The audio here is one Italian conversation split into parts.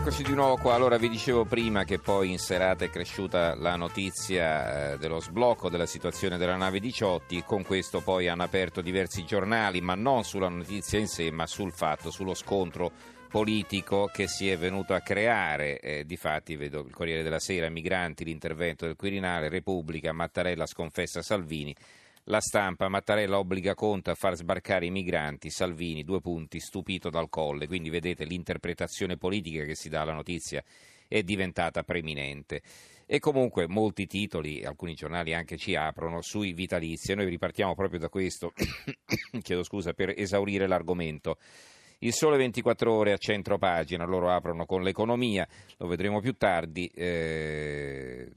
Eccoci di nuovo qua. Allora vi dicevo prima che poi in serata è cresciuta la notizia eh, dello sblocco della situazione della nave Diciotti. Con questo poi hanno aperto diversi giornali, ma non sulla notizia in sé, ma sul fatto, sullo scontro politico che si è venuto a creare. Eh, difatti vedo il Corriere della Sera, migranti, l'intervento del Quirinale, Repubblica, Mattarella sconfessa Salvini. La stampa, Mattarella obbliga Conte a far sbarcare i migranti, Salvini, due punti, stupito dal colle. Quindi vedete l'interpretazione politica che si dà alla notizia è diventata preminente. E comunque molti titoli, alcuni giornali anche ci aprono sui vitalizi e noi ripartiamo proprio da questo, chiedo scusa, per esaurire l'argomento. Il Sole 24 ore a centro pagina, loro aprono con l'economia, lo vedremo più tardi. Eh,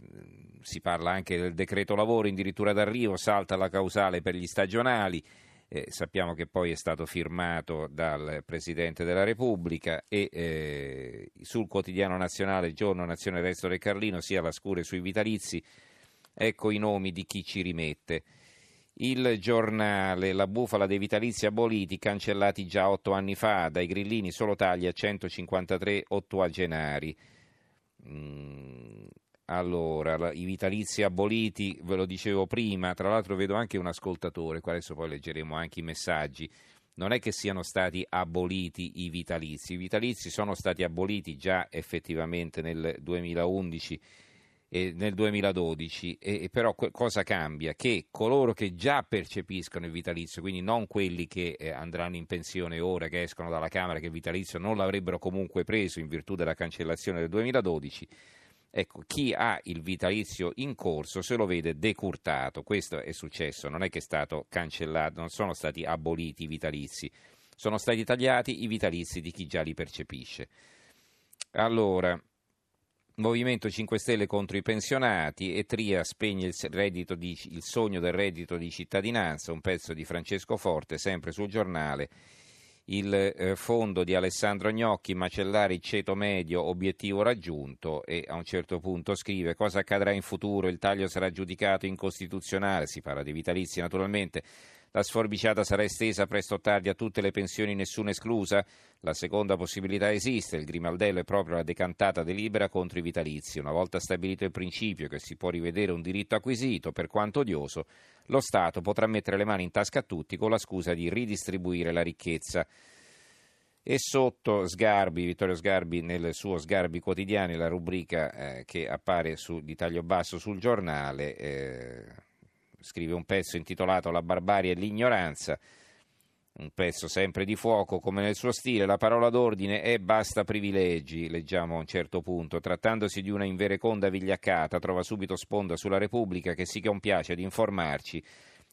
si parla anche del decreto lavoro addirittura d'arrivo, salta la causale per gli stagionali. Eh, sappiamo che poi è stato firmato dal Presidente della Repubblica e eh, sul quotidiano nazionale Giorno Nazione Resto del Carlino sia la scure sui vitalizi, ecco i nomi di chi ci rimette. Il giornale La bufala dei vitalizi aboliti, cancellati già otto anni fa, dai grillini solo tagli a 153 ottuagenari. Mm, allora, i vitalizi aboliti, ve lo dicevo prima, tra l'altro vedo anche un ascoltatore, qua adesso poi leggeremo anche i messaggi. Non è che siano stati aboliti i vitalizi, i vitalizi sono stati aboliti già effettivamente nel 2011 e nel 2012, e, e però cosa cambia? Che coloro che già percepiscono il vitalizio, quindi non quelli che eh, andranno in pensione ora, che escono dalla Camera, che il vitalizio non l'avrebbero comunque preso in virtù della cancellazione del 2012, Ecco, chi ha il vitalizio in corso se lo vede decurtato, questo è successo, non è che è stato cancellato, non sono stati aboliti i vitalizi, sono stati tagliati i vitalizi di chi già li percepisce. Allora, Movimento 5 Stelle contro i pensionati e Tria spegne il, di, il sogno del reddito di cittadinanza, un pezzo di Francesco Forte, sempre sul giornale il eh, fondo di Alessandro Gnocchi, macellare il ceto medio, obiettivo raggiunto e a un certo punto scrive cosa accadrà in futuro, il taglio sarà giudicato incostituzionale, si parla di vitalizi naturalmente, la sforbiciata sarà estesa presto o tardi a tutte le pensioni, nessuna esclusa? La seconda possibilità esiste, il grimaldello è proprio la decantata delibera contro i vitalizi. Una volta stabilito il principio che si può rivedere un diritto acquisito, per quanto odioso, lo Stato potrà mettere le mani in tasca a tutti con la scusa di ridistribuire la ricchezza. E sotto Sgarbi, Vittorio Sgarbi nel suo Sgarbi quotidiani, la rubrica eh, che appare su, di taglio basso sul giornale, eh, scrive un pezzo intitolato La barbarie e l'ignoranza, un pezzo sempre di fuoco come nel suo stile, la parola d'ordine è basta privilegi, leggiamo a un certo punto, trattandosi di una invereconda vigliaccata, trova subito sponda sulla Repubblica che si compiace di informarci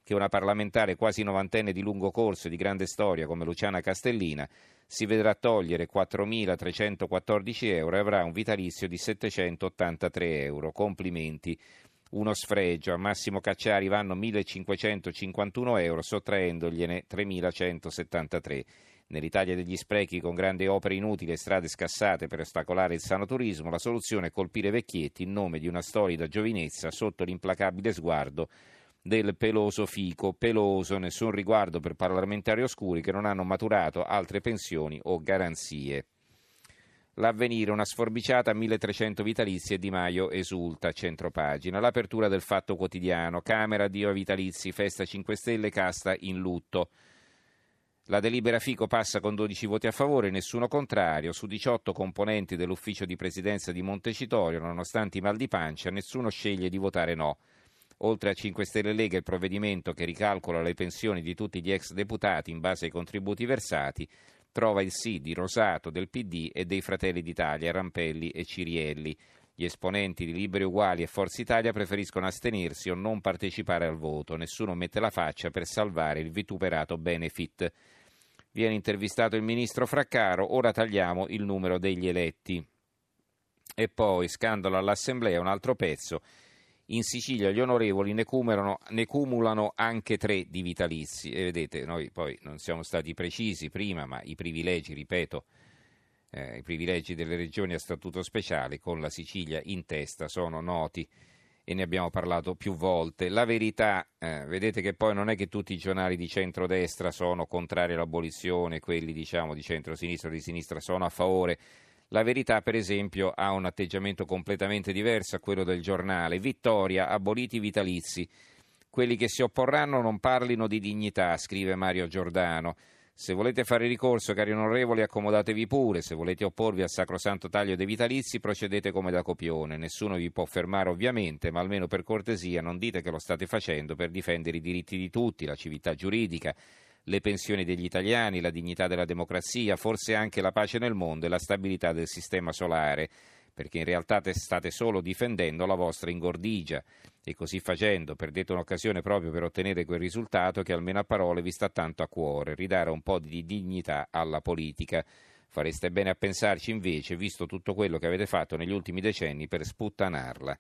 che una parlamentare quasi novantenne di lungo corso e di grande storia come Luciana Castellina si vedrà togliere 4.314 euro e avrà un vitalizio di 783 euro. Complimenti uno sfregio. A Massimo Cacciari vanno 1.551 euro, sottraendogliene 3.173. Nell'Italia degli sprechi, con grandi opere inutili e strade scassate per ostacolare il sano turismo, la soluzione è colpire Vecchietti in nome di una storida giovinezza sotto l'implacabile sguardo del peloso fico, peloso, nessun riguardo per parlamentari oscuri che non hanno maturato altre pensioni o garanzie. L'avvenire, una sforbiciata a 1300 vitalizi e Di Maio esulta, centropagina. L'apertura del Fatto Quotidiano, Camera, Dio a vitalizi, Festa 5 Stelle, casta in lutto. La delibera Fico passa con 12 voti a favore, nessuno contrario. Su 18 componenti dell'ufficio di presidenza di Montecitorio, nonostante i mal di pancia, nessuno sceglie di votare no. Oltre a 5 Stelle Lega il provvedimento che ricalcola le pensioni di tutti gli ex deputati in base ai contributi versati trova il sì di Rosato, del PD e dei Fratelli d'Italia, Rampelli e Cirielli. Gli esponenti di Liberi Uguali e Forza Italia preferiscono astenersi o non partecipare al voto. Nessuno mette la faccia per salvare il vituperato benefit. Viene intervistato il ministro Fraccaro, ora tagliamo il numero degli eletti. E poi scandalo all'Assemblea, un altro pezzo. In Sicilia gli onorevoli ne ne cumulano, anche tre di vitalizi e vedete, noi poi non siamo stati precisi prima, ma i privilegi, ripeto, eh, i privilegi delle regioni a statuto speciale con la Sicilia in testa sono noti e ne abbiamo parlato più volte. La verità, eh, vedete che poi non è che tutti i giornali di centrodestra sono contrari all'abolizione, quelli diciamo di centro-sinistra o di sinistra sono a favore. La verità, per esempio, ha un atteggiamento completamente diverso a quello del giornale. Vittoria, aboliti i vitalizi. Quelli che si opporranno non parlino di dignità, scrive Mario Giordano. Se volete fare ricorso, cari onorevoli, accomodatevi pure. Se volete opporvi al sacrosanto taglio dei vitalizi, procedete come da copione. Nessuno vi può fermare, ovviamente, ma almeno per cortesia non dite che lo state facendo per difendere i diritti di tutti, la civiltà giuridica, le pensioni degli italiani, la dignità della democrazia, forse anche la pace nel mondo e la stabilità del sistema solare perché in realtà state solo difendendo la vostra ingordigia e così facendo perdete un'occasione proprio per ottenere quel risultato che almeno a parole vi sta tanto a cuore, ridare un po' di dignità alla politica. Fareste bene a pensarci invece, visto tutto quello che avete fatto negli ultimi decenni per sputtanarla.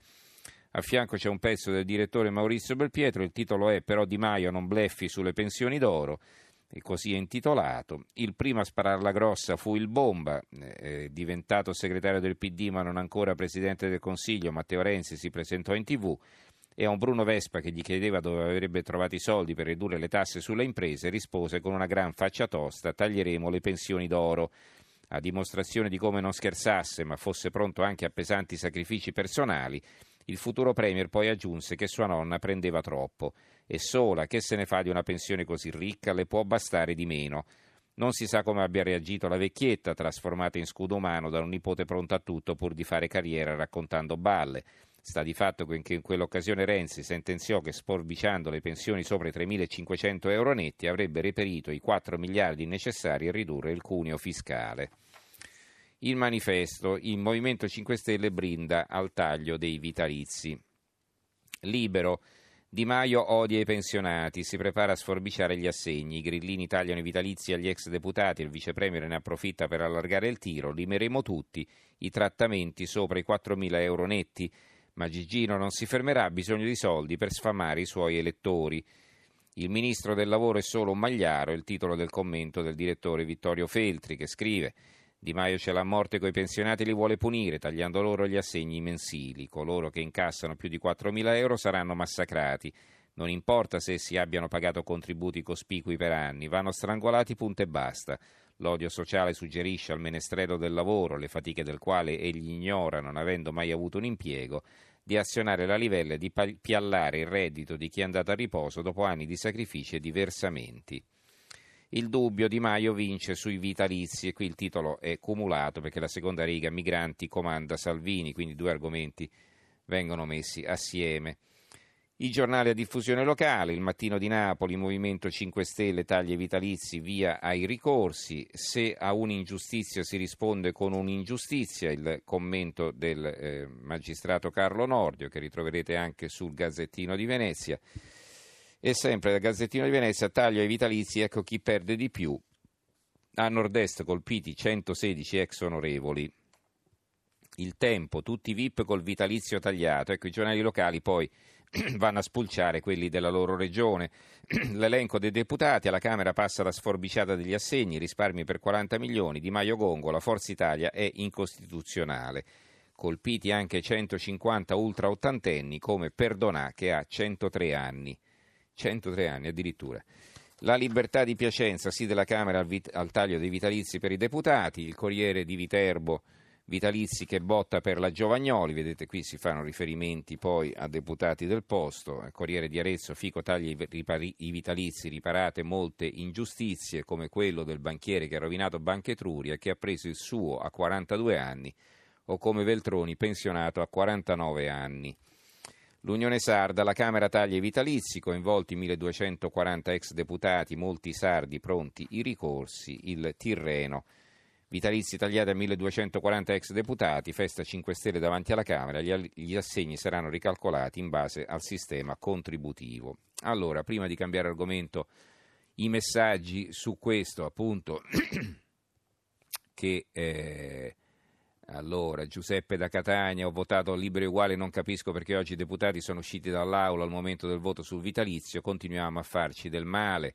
A fianco c'è un pezzo del direttore Maurizio Belpietro, il titolo è Però Di Maio non bleffi sulle pensioni d'oro e così è intitolato. Il primo a spararla grossa fu il Bomba, eh, diventato segretario del PD ma non ancora presidente del Consiglio, Matteo Renzi si presentò in tv e a un Bruno Vespa che gli chiedeva dove avrebbe trovato i soldi per ridurre le tasse sulle imprese rispose con una gran faccia tosta taglieremo le pensioni d'oro. A dimostrazione di come non scherzasse ma fosse pronto anche a pesanti sacrifici personali, il futuro Premier poi aggiunse che sua nonna prendeva troppo e sola, che se ne fa di una pensione così ricca, le può bastare di meno. Non si sa come abbia reagito la vecchietta, trasformata in scudo umano da un nipote pronto a tutto pur di fare carriera raccontando balle. Sta di fatto che in quell'occasione Renzi sentenziò che sporbiciando le pensioni sopra i 3.500 euro netti avrebbe reperito i 4 miliardi necessari a ridurre il cuneo fiscale. Il manifesto, il Movimento 5 Stelle brinda al taglio dei vitalizi. Libero. Di Maio odia i pensionati, si prepara a sforbiciare gli assegni, i grillini tagliano i vitalizi agli ex deputati, il vicepremier ne approfitta per allargare il tiro, limeremo tutti, i trattamenti sopra i 4.000 euro netti, ma Gigino non si fermerà, ha bisogno di soldi per sfamare i suoi elettori. Il ministro del lavoro è solo un magliaro, il titolo del commento del direttore Vittorio Feltri che scrive di Maio ce l'ha a morte coi pensionati li vuole punire, tagliando loro gli assegni mensili. Coloro che incassano più di 4.000 euro saranno massacrati. Non importa se si abbiano pagato contributi cospicui per anni, vanno strangolati punto e basta. L'odio sociale suggerisce al menestrello del lavoro, le fatiche del quale egli ignora non avendo mai avuto un impiego, di azionare la livella e di piallare il reddito di chi è andato a riposo dopo anni di sacrifici e di versamenti. Il dubbio Di Maio vince sui vitalizi e qui il titolo è cumulato perché la seconda riga migranti comanda Salvini, quindi due argomenti vengono messi assieme. I giornali a diffusione locale, il mattino di Napoli, Movimento 5 Stelle taglia i vitalizi via ai ricorsi, se a un'ingiustizia si risponde con un'ingiustizia, il commento del eh, magistrato Carlo Nordio che ritroverete anche sul Gazzettino di Venezia. E sempre dal Gazzettino di Venezia, taglio ai vitalizi, ecco chi perde di più. A nord-est colpiti 116 ex onorevoli. Il tempo, tutti VIP col vitalizio tagliato. Ecco, i giornali locali poi vanno a spulciare quelli della loro regione. L'elenco dei deputati alla Camera passa la sforbiciata degli assegni, risparmi per 40 milioni. Di Maio Gongola, Forza Italia è incostituzionale. Colpiti anche 150 ultra ottantenni come Perdonà che ha 103 anni. 103 anni addirittura. La libertà di Piacenza, sì della Camera al, vit- al, taglio dei vitalizi per i deputati, il Corriere di Viterbo, vitalizi che botta per la Giovagnoli, vedete qui si fanno riferimenti poi a deputati del posto, il Corriere di Arezzo, Fico taglia i, ripari- i vitalizi, riparate molte ingiustizie come quello del banchiere che ha rovinato Banca Etruria che ha preso il suo a 42 anni o come Veltroni pensionato a 49 anni. L'Unione Sarda, la Camera taglia i vitalizi, coinvolti 1240 ex deputati, molti sardi pronti i ricorsi, il Tirreno. Vitalizi tagliati a 1240 ex deputati, festa 5 Stelle davanti alla Camera, gli assegni saranno ricalcolati in base al sistema contributivo. Allora, prima di cambiare argomento, i messaggi su questo appunto che... Eh, allora, Giuseppe da Catania, ho votato libero e uguale, non capisco perché oggi i deputati sono usciti dall'aula al momento del voto sul vitalizio, continuiamo a farci del male.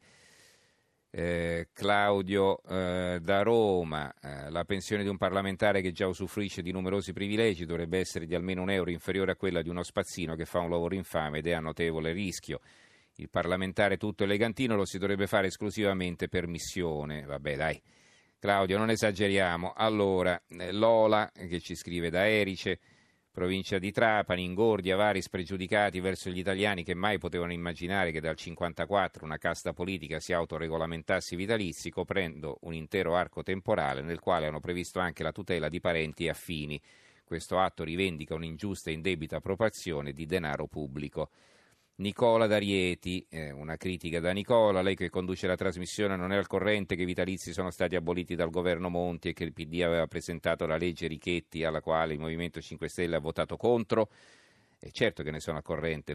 Eh, Claudio eh, da Roma, eh, la pensione di un parlamentare che già usufruisce di numerosi privilegi dovrebbe essere di almeno un euro inferiore a quella di uno spazzino che fa un lavoro infame ed è a notevole rischio. Il parlamentare tutto elegantino lo si dovrebbe fare esclusivamente per missione. Vabbè, dai. Claudio, non esageriamo. Allora, eh, Lola, che ci scrive da Erice, provincia di Trapani, ingordi, avari spregiudicati verso gli italiani che mai potevano immaginare che dal 1954 una casta politica si autoregolamentasse vitalizi, coprendo un intero arco temporale nel quale hanno previsto anche la tutela di parenti e affini. Questo atto rivendica un'ingiusta e indebita appropriazione di denaro pubblico. Nicola D'Arieti, eh, una critica da Nicola, lei che conduce la trasmissione non è al corrente che i vitalizi sono stati aboliti dal governo Monti e che il PD aveva presentato la legge Richetti alla quale il Movimento 5 Stelle ha votato contro. E certo che ne sono al corrente,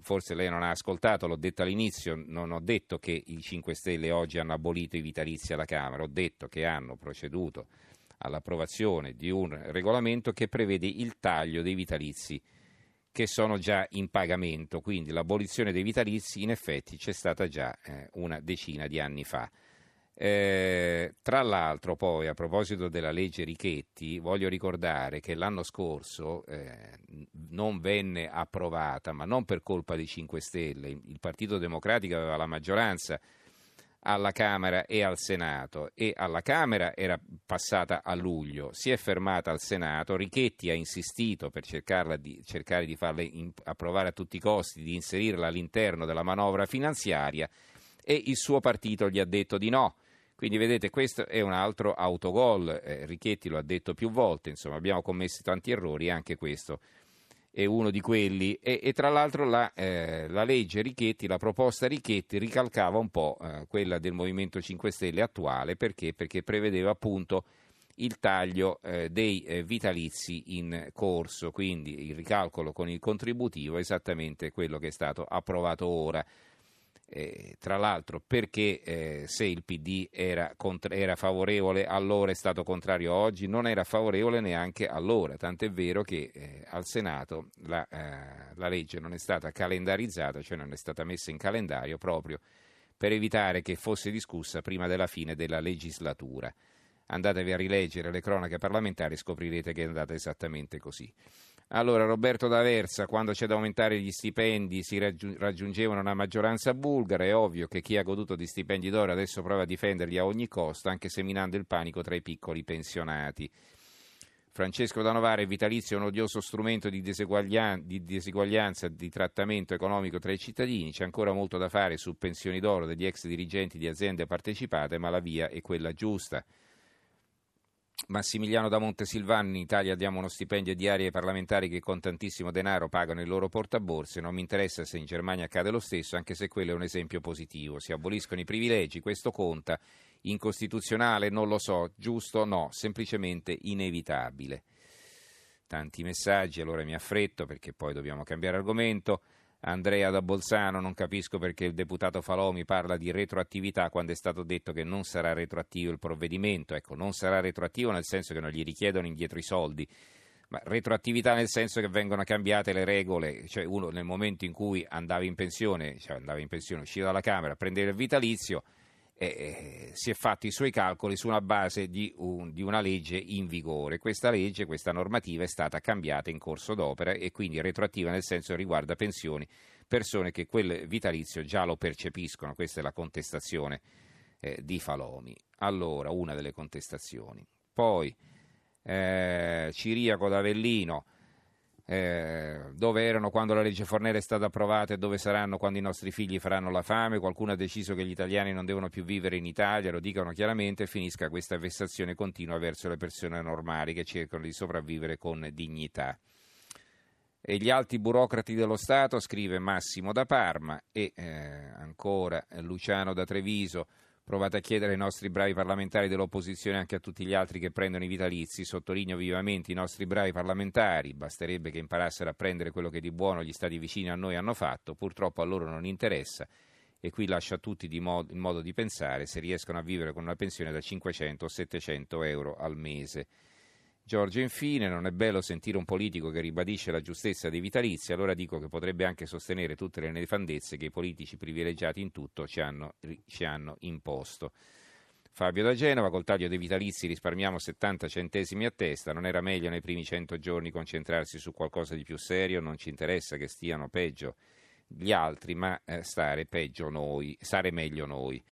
forse lei non ha ascoltato, l'ho detto all'inizio, non ho detto che i 5 Stelle oggi hanno abolito i vitalizi alla Camera, ho detto che hanno proceduto all'approvazione di un regolamento che prevede il taglio dei vitalizi che sono già in pagamento, quindi l'abolizione dei vitalizi in effetti c'è stata già eh, una decina di anni fa. Eh, tra l'altro poi a proposito della legge Richetti voglio ricordare che l'anno scorso eh, non venne approvata ma non per colpa dei 5 Stelle, il Partito Democratico aveva la maggioranza alla Camera e al Senato e alla Camera era passata a luglio, si è fermata al Senato, Richetti ha insistito per di, cercare di farla approvare a tutti i costi, di inserirla all'interno della manovra finanziaria e il suo partito gli ha detto di no. Quindi vedete, questo è un altro autogol, eh, Richetti lo ha detto più volte, insomma abbiamo commesso tanti errori e anche questo è uno di quelli e, e tra l'altro la, eh, la, legge Richetti, la proposta Richetti ricalcava un po' eh, quella del Movimento 5 Stelle attuale perché? perché prevedeva appunto il taglio eh, dei eh, vitalizi in corso, quindi il ricalcolo con il contributivo è esattamente quello che è stato approvato ora. Eh, tra l'altro perché eh, se il PD era, contra- era, favorevole allora è stato contrario oggi, non era favorevole neanche allora, tant'è vero che eh, al Senato la, eh, la, legge non è stata calendarizzata, cioè non è stata messa in calendario proprio per evitare che fosse discussa prima della fine della legislatura. Andatevi a rileggere le cronache parlamentari e scoprirete che è andata esattamente così. Allora, Roberto D'Aversa, quando c'è da aumentare gli stipendi si raggiungevano una maggioranza bulgara, è ovvio che chi ha goduto di stipendi d'oro adesso prova a difenderli a ogni costo, anche seminando il panico tra i piccoli pensionati. Francesco da Novara, il vitalizio è un odioso strumento di, diseguaglian- di diseguaglianza di trattamento economico tra i cittadini, c'è ancora molto da fare su pensioni d'oro degli ex dirigenti di aziende partecipate, ma la via è quella giusta. Massimiliano da Montesilvano, in Italia diamo uno stipendio diario ai parlamentari che con tantissimo denaro pagano il loro portaborse, non mi interessa se in Germania accade lo stesso, anche se quello è un esempio positivo. Si aboliscono i privilegi, questo conta, incostituzionale non lo so, giusto no, semplicemente inevitabile. Tanti messaggi, allora mi affretto perché poi dobbiamo cambiare argomento. Andrea da Bolzano, non capisco perché il deputato Falomi parla di retroattività quando è stato detto che non sarà retroattivo il provvedimento. Ecco, non sarà retroattivo nel senso che non gli richiedono indietro i soldi, ma retroattività nel senso che vengono cambiate le regole, cioè uno nel momento in cui andava in pensione, cioè andava in pensione, usciva dalla Camera, prendeva il vitalizio, eh, si è fatto i suoi calcoli su una base di, un, di, una legge in vigore. Questa legge, questa normativa è stata cambiata in corso d'opera e quindi retroattiva nel senso riguarda pensioni, persone che quel vitalizio già lo percepiscono. Questa è la contestazione eh, di Falomi. Allora, una delle contestazioni. Poi eh, Ciriaco d'Avellino eh, dove erano quando la legge Fornero è stata approvata e dove saranno quando i nostri figli faranno la fame, qualcuno ha deciso che gli italiani non devono più vivere in Italia, lo dicano chiaramente e finisca questa vessazione continua verso le persone normali che cercano di sopravvivere con dignità. E gli alti burocrati dello Stato, scrive Massimo da Parma e eh, ancora Luciano da Treviso, Provate a chiedere ai nostri bravi parlamentari dell'opposizione e anche a tutti gli altri che prendono i vitalizi. Sottolineo vivamente i nostri bravi parlamentari. Basterebbe che imparassero a prendere quello che di buono gli stati vicini a noi hanno fatto. Purtroppo a loro non interessa. E qui lascio a tutti mod- il modo di pensare se riescono a vivere con una pensione da 500 o 700 euro al mese. Giorgio infine, non è bello sentire un politico che ribadisce la giustezza dei vitalizi, allora dico che potrebbe anche sostenere tutte le nefandezze che i politici privilegiati in tutto ci hanno, ci hanno imposto. Fabio da Genova, col taglio dei vitalizi risparmiamo 70 centesimi a testa, non era meglio nei primi 100 giorni concentrarsi su qualcosa di più serio, non ci interessa che stiano peggio gli altri, ma eh, stare noi, stare meglio noi.